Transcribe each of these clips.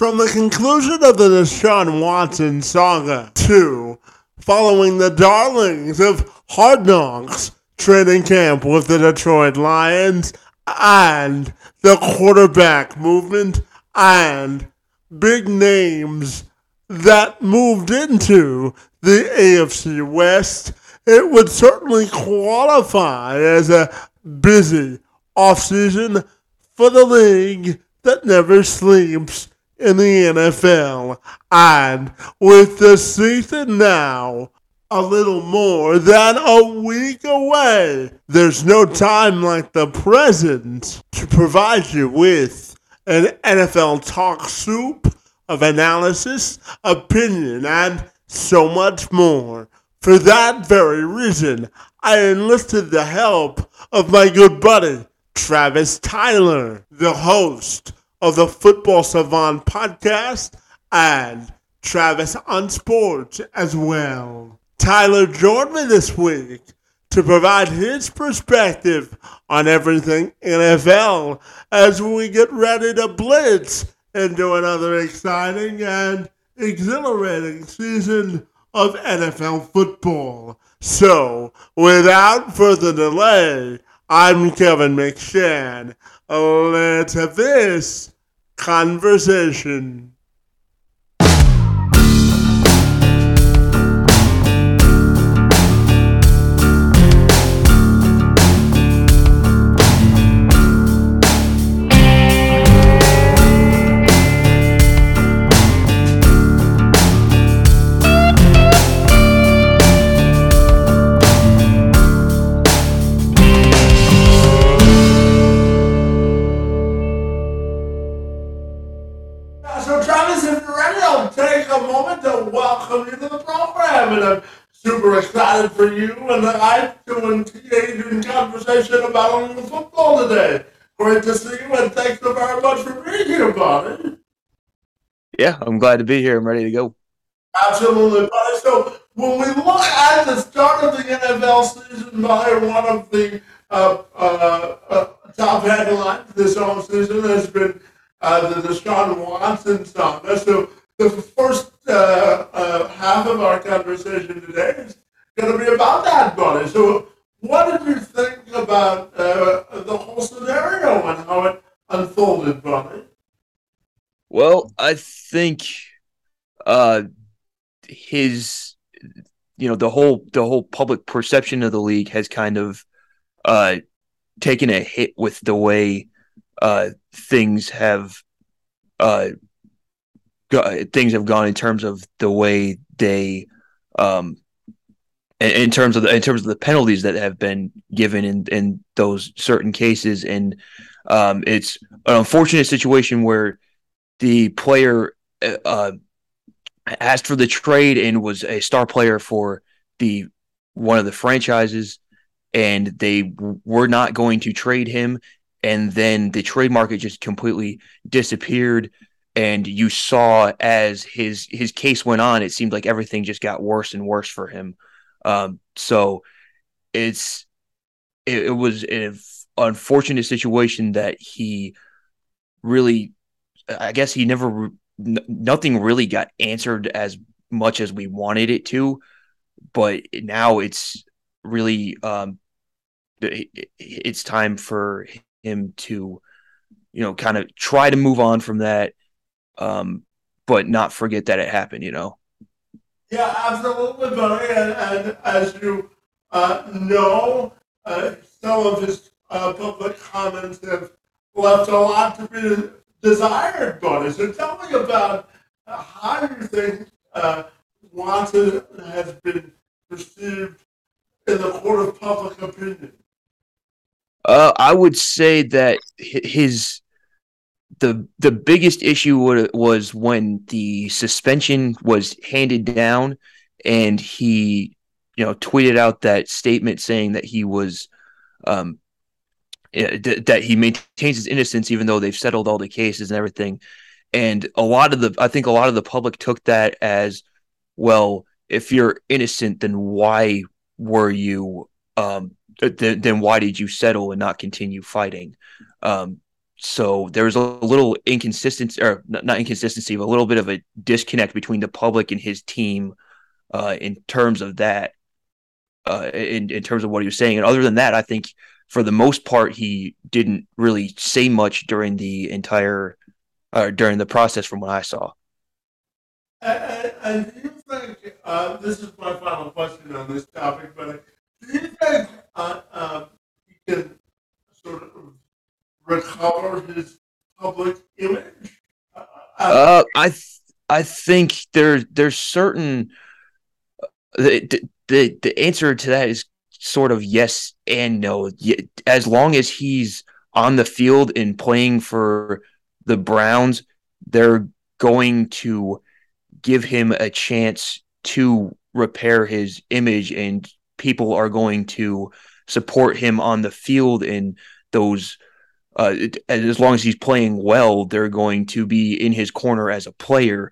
From the conclusion of the Deshaun Watson saga to following the darlings of Hard Knocks training camp with the Detroit Lions and the quarterback movement and big names that moved into the AFC West, it would certainly qualify as a busy offseason for the league that never sleeps in the NFL. And with the season now a little more than a week away, there's no time like the present to provide you with an NFL talk soup of analysis, opinion, and so much more. For that very reason, I enlisted the help of my good buddy, Travis Tyler, the host of the Football Savant podcast, and Travis on Sports as well. Tyler Jordan this week to provide his perspective on everything NFL as we get ready to blitz into another exciting and exhilarating season of NFL football. So, without further delay, I'm Kevin McShann. Oh, let's have this conversation. About the football today. Great to see you, and thanks so very much for being here, buddy. Yeah, I'm glad to be here. I'm ready to go. Absolutely, buddy. So, when we look at the start of the NFL season, by one of the uh, uh, uh, top headlines this offseason has been uh, the Deshaun Watson saga. So the first uh, uh, half of our conversation today is going to be about that, buddy. So what did you think about uh, the whole scenario and how it unfolded, buddy? Well, I think uh, his, you know, the whole the whole public perception of the league has kind of uh, taken a hit with the way uh, things have uh, go, things have gone in terms of the way they um, in, terms of the in terms of the penalties that have been given in in those certain cases. And um, it's an unfortunate situation where the player uh, asked for the trade and was a star player for the one of the franchises and they were not going to trade him. And then the trade market just completely disappeared. And you saw as his his case went on it seemed like everything just got worse and worse for him um, so it's it, it was an unfortunate situation that he really i guess he never nothing really got answered as much as we wanted it to but now it's really um, it's time for him to, you know, kind of try to move on from that, um, but not forget that it happened. You know. Yeah, absolutely, buddy. And, and as you uh, know, uh, some of his uh, public comments have left a lot to be desired, buddy. So tell me about how you think uh, Watson has been perceived in the court of public opinion. Uh, I would say that his the the biggest issue was when the suspension was handed down, and he, you know, tweeted out that statement saying that he was, um, that he maintains his innocence even though they've settled all the cases and everything, and a lot of the I think a lot of the public took that as, well, if you're innocent, then why were you um then, then why did you settle and not continue fighting? Um, so there's a little inconsistency, or not inconsistency, but a little bit of a disconnect between the public and his team uh, in terms of that, uh, in, in terms of what he was saying. And other than that, I think for the most part, he didn't really say much during the entire, uh, during the process from what I saw. And, do you think, uh, this is my final question on this topic, but do you think uh, uh, he can sort of recover his public image? Uh, uh I th- I think there there's certain the, the the answer to that is sort of yes and no. As long as he's on the field and playing for the Browns, they're going to give him a chance to repair his image and people are going to support him on the field and those uh, as long as he's playing well they're going to be in his corner as a player.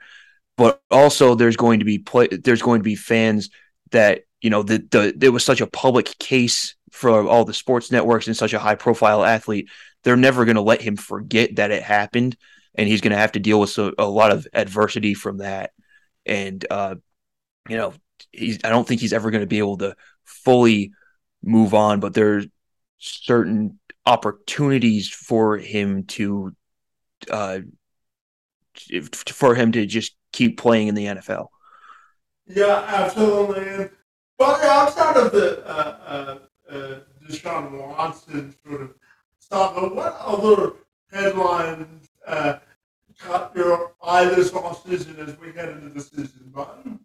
But also there's going to be play there's going to be fans that you know the the there was such a public case for all the sports networks and such a high profile athlete they're never going to let him forget that it happened and he's going to have to deal with a, a lot of adversity from that. And uh, you know he's I don't think he's ever going to be able to fully move on, but there's certain opportunities for him to uh, for him to just keep playing in the NFL. Yeah, absolutely. but outside of the uh, uh, uh, Deshaun Watson sort of saga, what other headlines uh, caught your eye this off season as we head into the season, Button?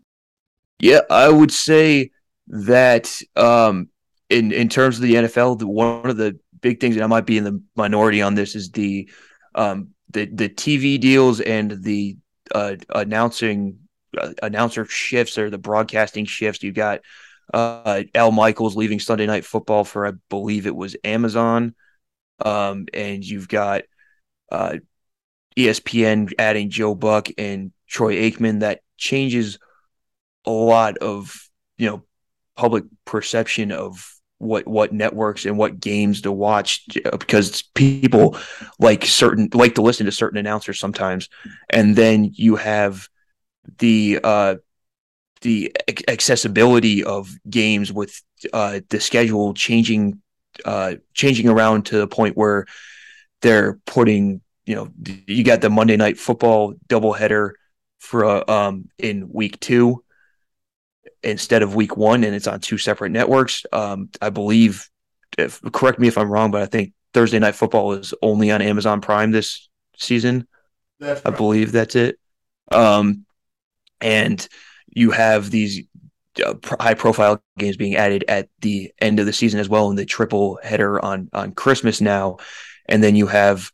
Yeah, I would say that um, in in terms of the NFL, the, one of the big things, and I might be in the minority on this, is the um, the the TV deals and the uh, announcing uh, announcer shifts or the broadcasting shifts. You've got uh, Al Michaels leaving Sunday Night Football for, I believe it was Amazon, um, and you've got uh, ESPN adding Joe Buck and Troy Aikman. That changes a lot of you know public perception of what what networks and what games to watch because people like certain like to listen to certain announcers sometimes. And then you have the uh the accessibility of games with uh the schedule changing uh changing around to the point where they're putting you know you got the Monday night football doubleheader for uh, um in week 2 instead of week one, and it's on two separate networks. Um, I believe, if, correct me if I'm wrong, but I think Thursday Night Football is only on Amazon Prime this season. Right. I believe that's it. Um, and you have these uh, high profile games being added at the end of the season as well in the triple header on on Christmas now and then you have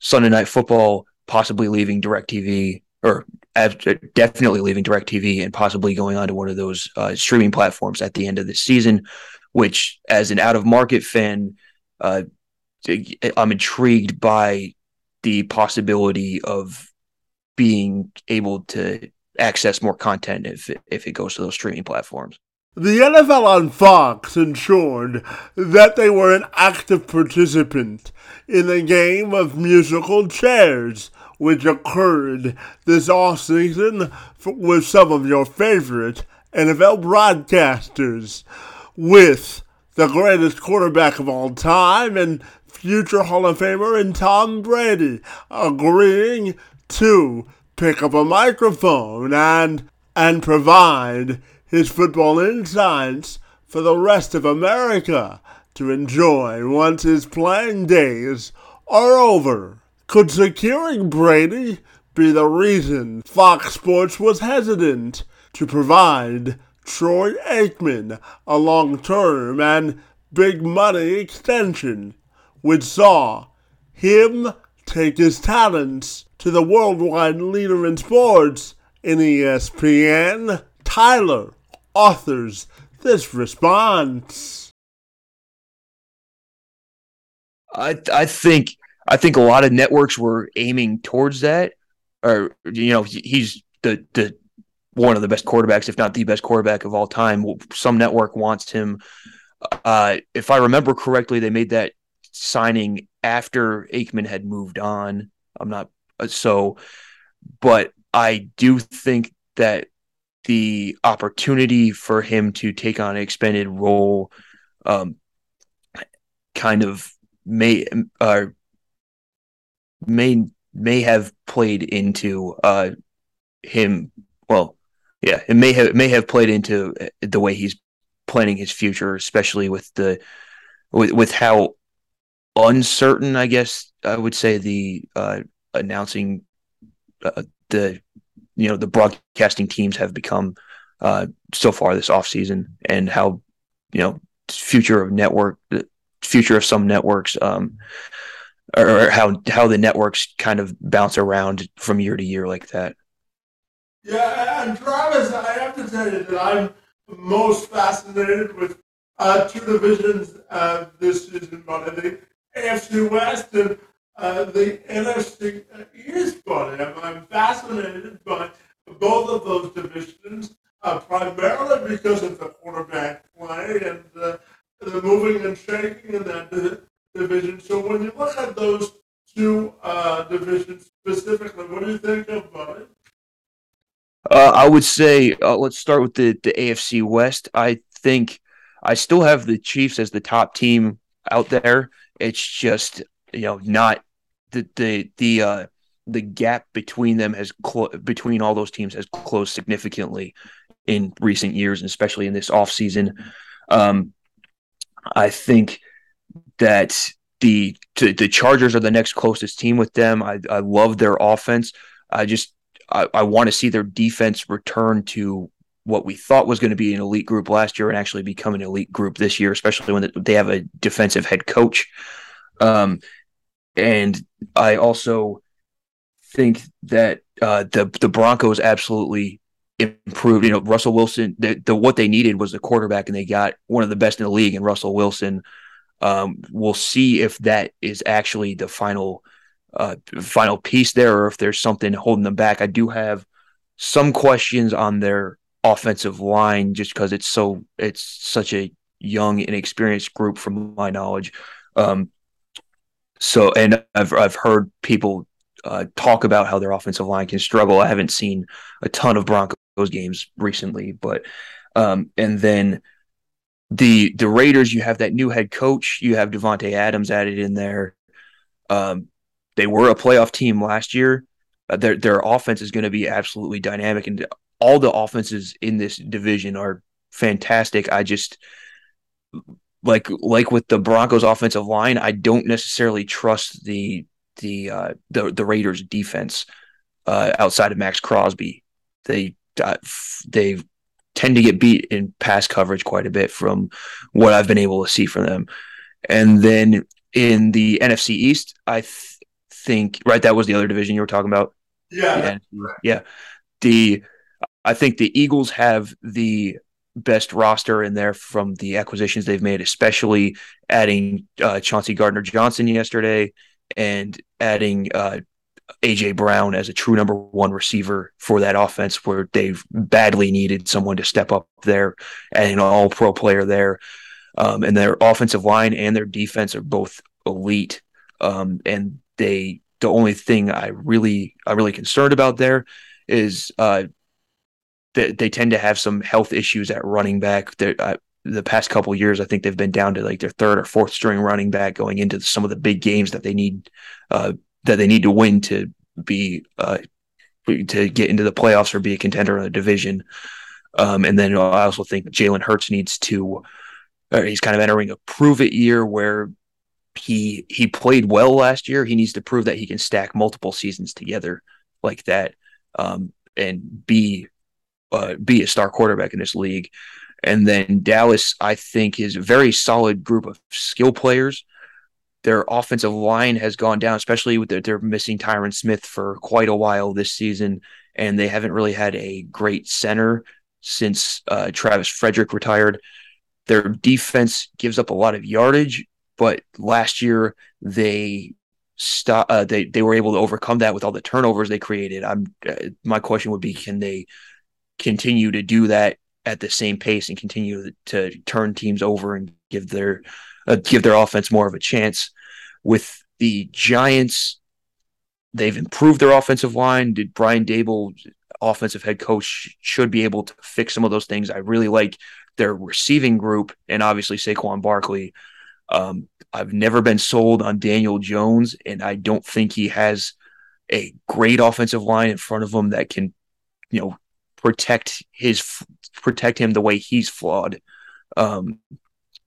Sunday night football possibly leaving DirecTV or definitely leaving DirecTV and possibly going on to one of those uh, streaming platforms at the end of the season. Which, as an out of market fan, uh, I'm intrigued by the possibility of being able to access more content if if it goes to those streaming platforms. The NFL on Fox ensured that they were an active participant in a game of musical chairs which occurred this offseason with some of your favorite NFL broadcasters, with the greatest quarterback of all time and future Hall of Famer and Tom Brady agreeing to pick up a microphone and and provide his football insights for the rest of America to enjoy once his playing days are over. Could securing Brady be the reason Fox Sports was hesitant to provide Troy Aikman a long term and big money extension, which saw him take his talents to the worldwide leader in sports in ESPN? Tyler authors this response. I I think I think a lot of networks were aiming towards that. Or you know, he's the the one of the best quarterbacks, if not the best quarterback of all time. Some network wants him. Uh, if I remember correctly, they made that signing after Aikman had moved on. I'm not uh, so, but I do think that the opportunity for him to take on an expanded role um, kind of may uh, may may have played into uh, him well yeah it may have it may have played into the way he's planning his future especially with the with with how uncertain i guess i would say the uh, announcing uh, the you know the broadcasting teams have become uh, so far this offseason and how you know future of network the future of some networks um, or how how the networks kind of bounce around from year to year like that. Yeah, and Travis, I have to tell you that I'm most fascinated with uh, two divisions uh, this season, but the AFC West and uh, the NFC East. Buddy, I'm, I'm fascinated by both of those divisions, uh, primarily because of the quarterback play and uh, the moving and shaking in that division. So when you look at those two uh, divisions specifically, what do you think about it? Uh, I would say uh, let's start with the the AFC West. I think I still have the Chiefs as the top team out there. It's just you know not the the the uh, the gap between them has clo- between all those teams has closed significantly in recent years, and especially in this offseason. Um, I think that the the Chargers are the next closest team with them. I, I love their offense. I just I, I want to see their defense return to what we thought was going to be an elite group last year and actually become an elite group this year, especially when they have a defensive head coach. Um, and I also think that uh, the the Broncos absolutely improved. You know, Russell Wilson. The, the what they needed was a quarterback, and they got one of the best in the league, and Russell Wilson. Um, we'll see if that is actually the final uh, final piece there, or if there's something holding them back. I do have some questions on their offensive line, just because it's so it's such a young, inexperienced group, from my knowledge. Um, so, and I've I've heard people uh, talk about how their offensive line can struggle. I haven't seen a ton of Broncos games recently, but um, and then the the Raiders, you have that new head coach, you have Davante Adams added in there. Um, they were a playoff team last year. Uh, their their offense is going to be absolutely dynamic, and all the offenses in this division are fantastic. I just like like with the Broncos offensive line, I don't necessarily trust the the uh, the the Raiders defense uh, outside of Maxx Crosby. They uh, they tend to get beat in pass coverage quite a bit from what I've been able to see from them. And then in the NFC East, I th- think right that was the other division you were talking about. Yeah, yeah. The I think the Eagles have the best roster in there from the acquisitions they've made, especially adding uh, Chauncey Gardner Johnson yesterday and adding uh, AJ Brown as a true number one receiver for that offense, where they've badly needed someone to step up there and an All Pro player there. Um, and their offensive line and their defense are both elite. Um, and they, the only thing I really, I'm really concerned about there is uh, that they tend to have some health issues at running back. Uh, the past couple years, I think they've been down to like their third or fourth string running back going into some of the big games that they need uh, that they need to win to be uh, to get into the playoffs or be a contender in the division. Um, and then I also think Jalen Hurts needs to. he's kind of entering a prove it year where he he played well last year. He needs to prove that he can stack multiple seasons together like that um, and be uh, be a star quarterback in this league. And then Dallas, I think, is a very solid group of skill players. Their offensive line has gone down, especially with their, they're missing Tyron Smith for quite a while this season, and they haven't really had a great center since uh, Travis Frederick retired. Their defense gives up a lot of yardage, but last year they stop. Uh, they they were able to overcome that with all the turnovers they created. I'm uh, my question would be, can they continue to do that at the same pace and continue to turn teams over and give their uh, give their offense more of a chance. with the Giants, they've improved their offensive line. Did Brian Daboll, offensive head coach, should be able to fix some of those things. I really like their receiving group and obviously Saquon Barkley. Um, I've never been sold on Daniel Jones, and I don't think he has a great offensive line in front of him that can, you know, protect his protect him the way he's flawed. Um,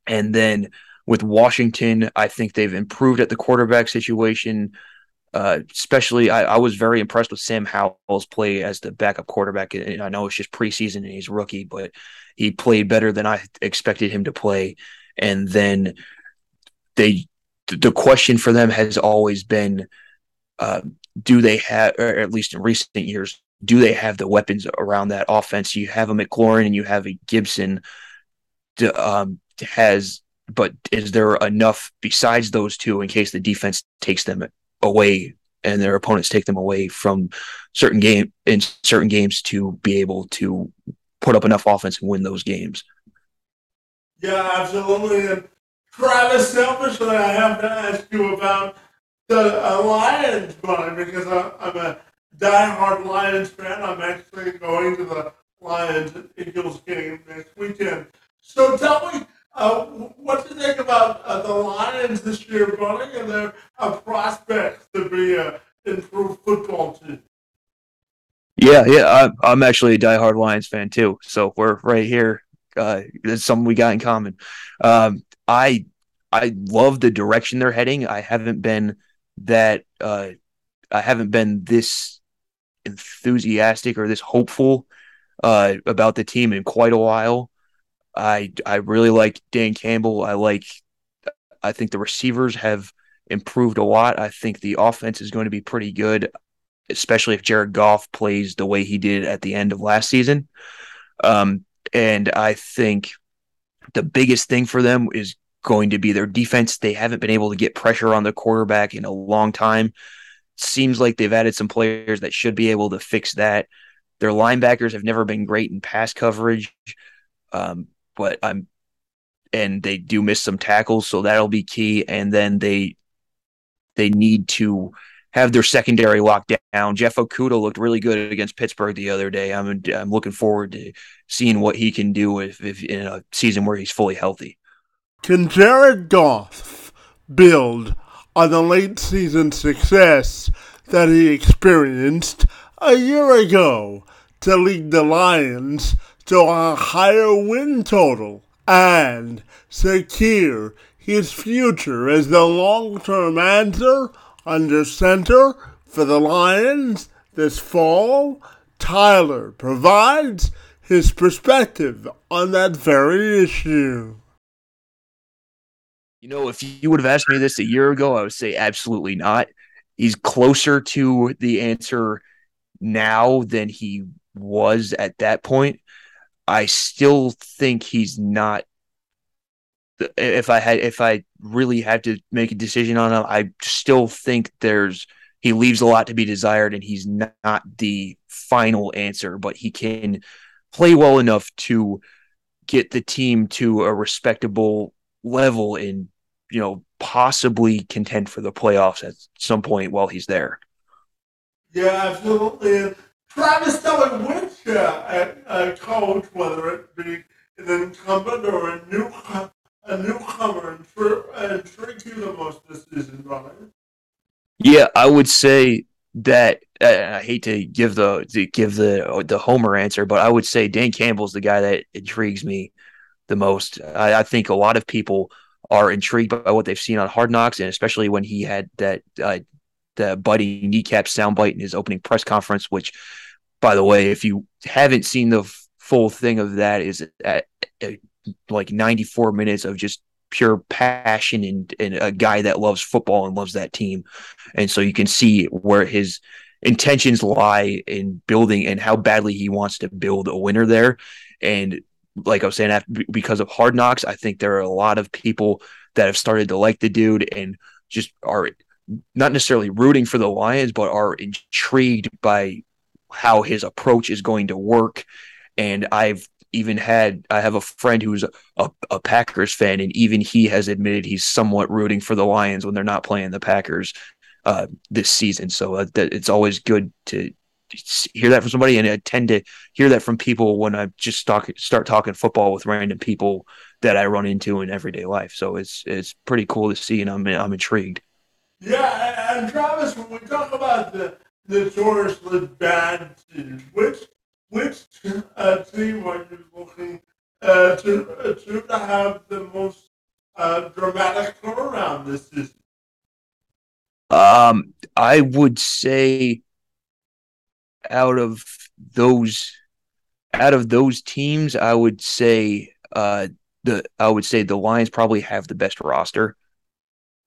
and then with Washington, I think they've improved at the quarterback situation. Uh, especially, I, I, was very impressed with Sam Howell's play as the backup quarterback. And I know it's just preseason and he's rookie, but he played better than I expected him to play. And then they, the question for them has always been, uh, do they have, or at least in recent years, do they have the weapons around that offense? You have a McLaurin and you have a Gibson. Um, has but is there enough besides those two in case the defense takes them away and their opponents take them away from certain game in certain games to be able to put up enough offense and win those games? Yeah, absolutely. And Travis, selfishly, I have to ask you about the uh, Lions, Brian, because I'm a diehard Lions fan. I'm actually going to the Lions Eagles game next weekend. So tell me, uh, what do you think about uh, the Lions this year, Bunny, and their uh, prospects to be an improved football team? Yeah, yeah, I, am actually a diehard Lions fan too. So we're right here. Uh, it's something we got in common. Um, I I love the direction they're heading. I haven't been that uh, I haven't been this enthusiastic or this hopeful uh, about the team in quite a while. I I really like Dan Campbell. I like I think the receivers have improved a lot. I think the offense is going to be pretty good, especially if Jared Goff plays the way he did at the end of last season. Um, and I think the biggest thing for them is going to be their defense. They haven't been able to get pressure on the quarterback in a long time. Seems like they've added some players that should be able to fix that. Their linebackers have never been great in pass coverage. Um, but I'm and they do miss some tackles, so that'll be key. And then they they need to have their secondary locked down. Jeff Okudah looked really good against Pittsburgh the other day. I'm I'm looking forward to seeing what he can do if, if in a season where he's fully healthy. Can Jared Goff build on the late season success that he experienced a year ago to lead the Lions to a higher win total and secure his future as the long-term answer under center for the Lions this fall. Tyler provides his perspective on that very issue. You know, if you would have asked me this a year ago, I would say absolutely not. He's closer to the answer now than he was at that point. I still think he's not. If I had, if I really had to make a decision on him, I still think there's he leaves a lot to be desired, and he's not the final answer. But he can play well enough to get the team to a respectable level and you know possibly contend for the playoffs at some point while he's there. Yeah, absolutely. Travis telling which uh, uh, coach, whether it be an incumbent or a new a newcomer, intrigue you the most this season? Yeah, I would say that uh, I hate to give the to give the the Homer answer, but I would say Dan Campbell's the guy that intrigues me the most. I, I think a lot of people are intrigued by what they've seen on Hard Knocks, and especially when he had that uh, the Buddy kneecap soundbite in his opening press conference, which by the way, if you haven't seen the f- full thing of that, is at, at, like 94 minutes of just pure passion and, and a guy that loves football and loves that team. And so you can see where his intentions lie in building and how badly he wants to build a winner there. And like I was saying, after, because of hard knocks, I think there are a lot of people that have started to like the dude and just are not necessarily rooting for the Lions, but are intrigued by how his approach is going to work. And I've even had I have a friend who's a, a, Packers fan, and even he has admitted he's somewhat rooting for the Lions when they're not playing the Packers uh, this season. So uh, that it's always good to hear that from somebody, and I tend to hear that from people when I just talk, start talking football with random people that I run into in everyday life. So it's it's pretty cool to see, and I'm I'm intrigued. Yeah, and Travis, when we talk about the notoriously bad teams, which which uh, team are you looking uh, to uh, to have the most uh, dramatic turnaround this season? Um, I would say out of those out of those teams, I would say uh the I would say the Lions probably have the best roster.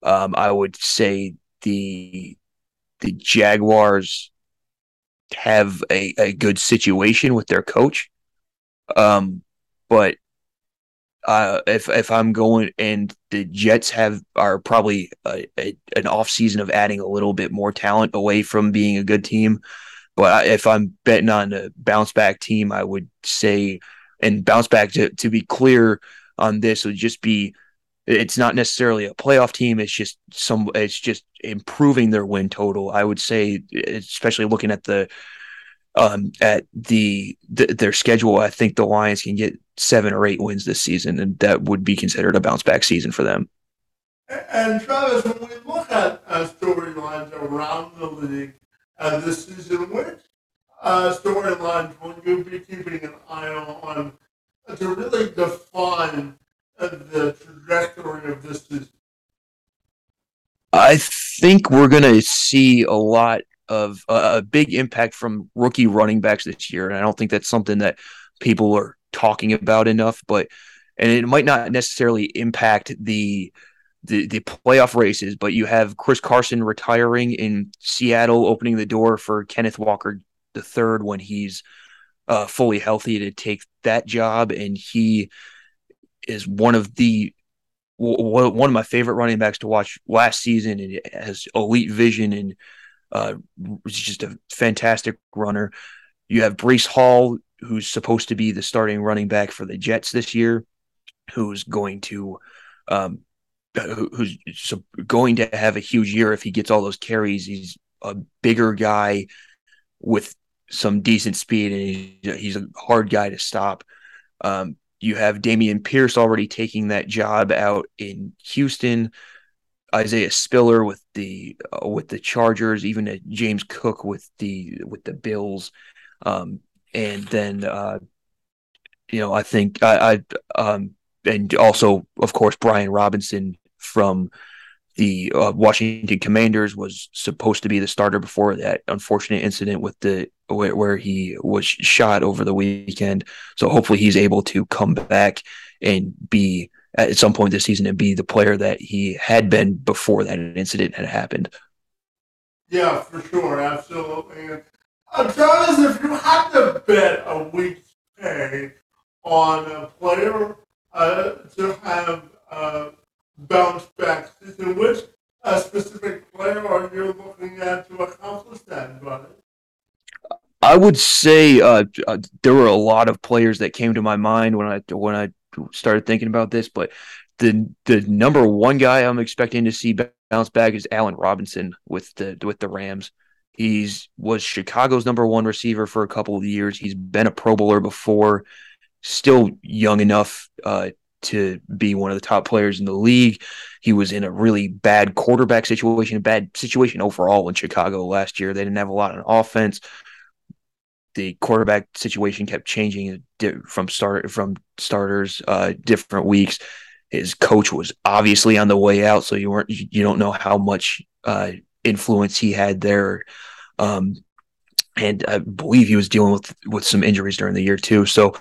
Um, I would say the the Jaguars have a, a good situation with their coach. Um, but uh, if if I'm going and the Jets have are probably a, a, an off season of adding a little bit more talent away from being a good team. But if I'm betting on a bounce back team, I would say and bounce back to to be clear on this would just be it's not necessarily a playoff team. It's just some. It's just improving their win total. I would say, especially looking at the um, at the, the, their schedule, I think the Lions can get seven or eight wins this season, and that would be considered a bounce back season for them. And Travis, when we look at uh, storylines around the league uh, this season, which uh, storylines will you be keeping an eye on to really define the trajectory of this season? I think we're going to see a lot of uh, a big impact from rookie running backs this year, and I don't think that's something that people are talking about enough. But and it might not necessarily impact the the, the playoff races, but you have Chris Carson retiring in Seattle, opening the door for Kenneth Walker the third when he's uh, fully healthy to take that job, and he is one of the one of my favorite running backs to watch last season, and has elite vision and uh, just a fantastic runner. You have Breece Hall, who's supposed to be the starting running back for the Jets this year, who's going to um, who's going to have a huge year if he gets all those carries. He's a bigger guy with some decent speed, and he's, a hard guy to stop. Um, you have Dameon Pierce already taking that job out in Houston. Isaiah Spiller with the uh, with the Chargers, even a James Cook with the with the Bills, um, and then uh, you know I think I, I um, and also of course Brian Robinson from the uh, Washington Commanders was supposed to be the starter before that unfortunate incident with the where, where he was shot over the weekend. So hopefully he's able to come back and be at some point this season and be the player that he had been before that incident had happened. Yeah, for sure, absolutely. And Travis, if you had to bet a week's pay on a player uh, to have uh, bounce back season. Which a specific player are you looking at to accomplish that, buddy? I would say uh, uh, there were a lot of players that came to my mind when I when I started thinking about this, but the the number one guy I'm expecting to see bounce back is Allen Robinson with the with the Rams. He's was Chicago's number one receiver for a couple of years. He's been a Pro Bowler before, still young enough uh, to be one of the top players in the league. He was in a really bad quarterback situation, a bad situation overall in Chicago last year. They didn't have a lot of offense. The quarterback situation kept changing from start from starters uh, different weeks. His coach was obviously on the way out, so you weren't you don't know how much uh, influence he had there. Um, and I believe he was dealing with with some injuries during the year too. So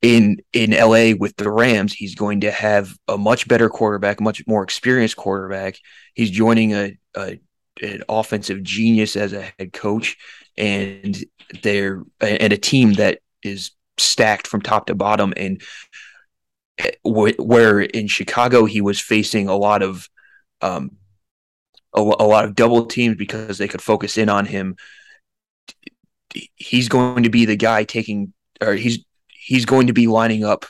in in LA with the Rams, he's going to have a much better quarterback, much more experienced quarterback. He's joining a, a an offensive genius as a head coach, and they're and a team that is stacked from top to bottom. And eh, where in Chicago he was facing a lot of um, a, a lot of double teams because they could focus in on him he's going to be the guy taking or he's he's going to be lining up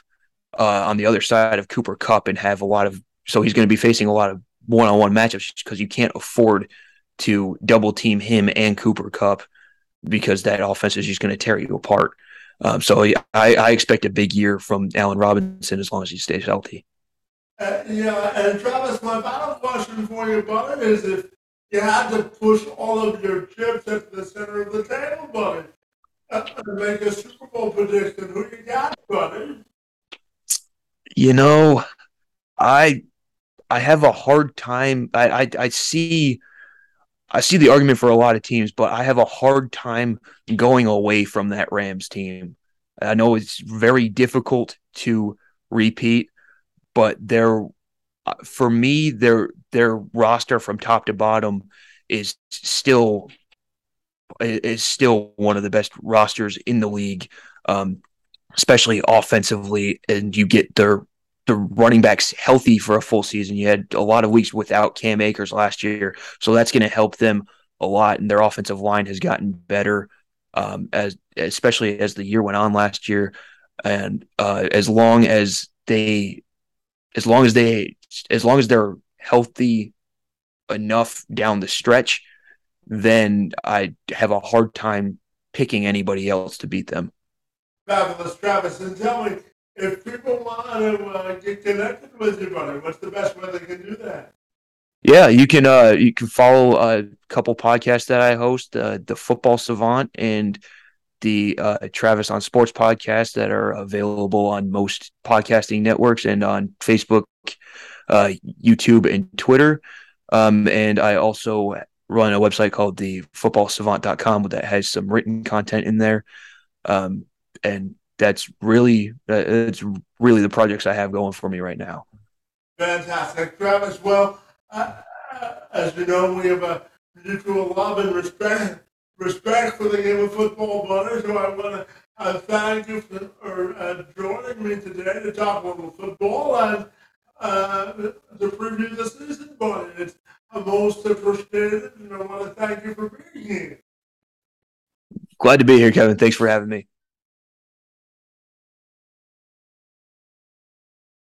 uh, on the other side of Cooper Kupp and have a lot of so he's going to be facing a lot of one-on-one matchups because you can't afford to double team him and Cooper Kupp because that offense is just going to tear you apart. Um, so I, I expect a big year from Allen Robinson as long as he stays healthy. Uh, yeah, and Travis, my final question for you, buddy, is if you had to push all of your chips into the center of the table, buddy, and make a Super Bowl prediction, who you got, buddy? You know, I I have a hard time. I, I, I see I see the argument for a lot of teams, but I have a hard time going away from that Rams team. I know it's very difficult to repeat, but their uh, for me their their roster from top to bottom is still is still one of the best rosters in the league, um, especially offensively. And you get their the running backs healthy for a full season. You had a lot of weeks without Cam Akers last year, so that's going to help them a lot. And their offensive line has gotten better um, as especially as the year went on last year. And uh, as long as they, as long as they, as long as they're healthy enough down the stretch, then I have a hard time picking anybody else to beat them. Fabulous, Travis. And tell me, if people want to uh, get connected with you, buddy, what's the best way they can do that? Yeah, you can uh you can follow a couple podcasts that I host, uh, the Football Savant and the uh, Travis on Sports podcast that are available on most podcasting networks and on Facebook, uh, YouTube, and Twitter. Um, and I also run a website called the footballsavant.com that has some written content in there. Um, and that's really uh, it's really the projects I have going for me right now. Fantastic, Travis. Well, uh, as you know, we have a mutual love and respect respect for the game of football, buddy. So I want to uh, thank you for, uh, joining me today to talk about football and uh, to preview the season, buddy. It's most appreciated, and I want to thank you for being here. Glad to be here, Kevin. Thanks for having me.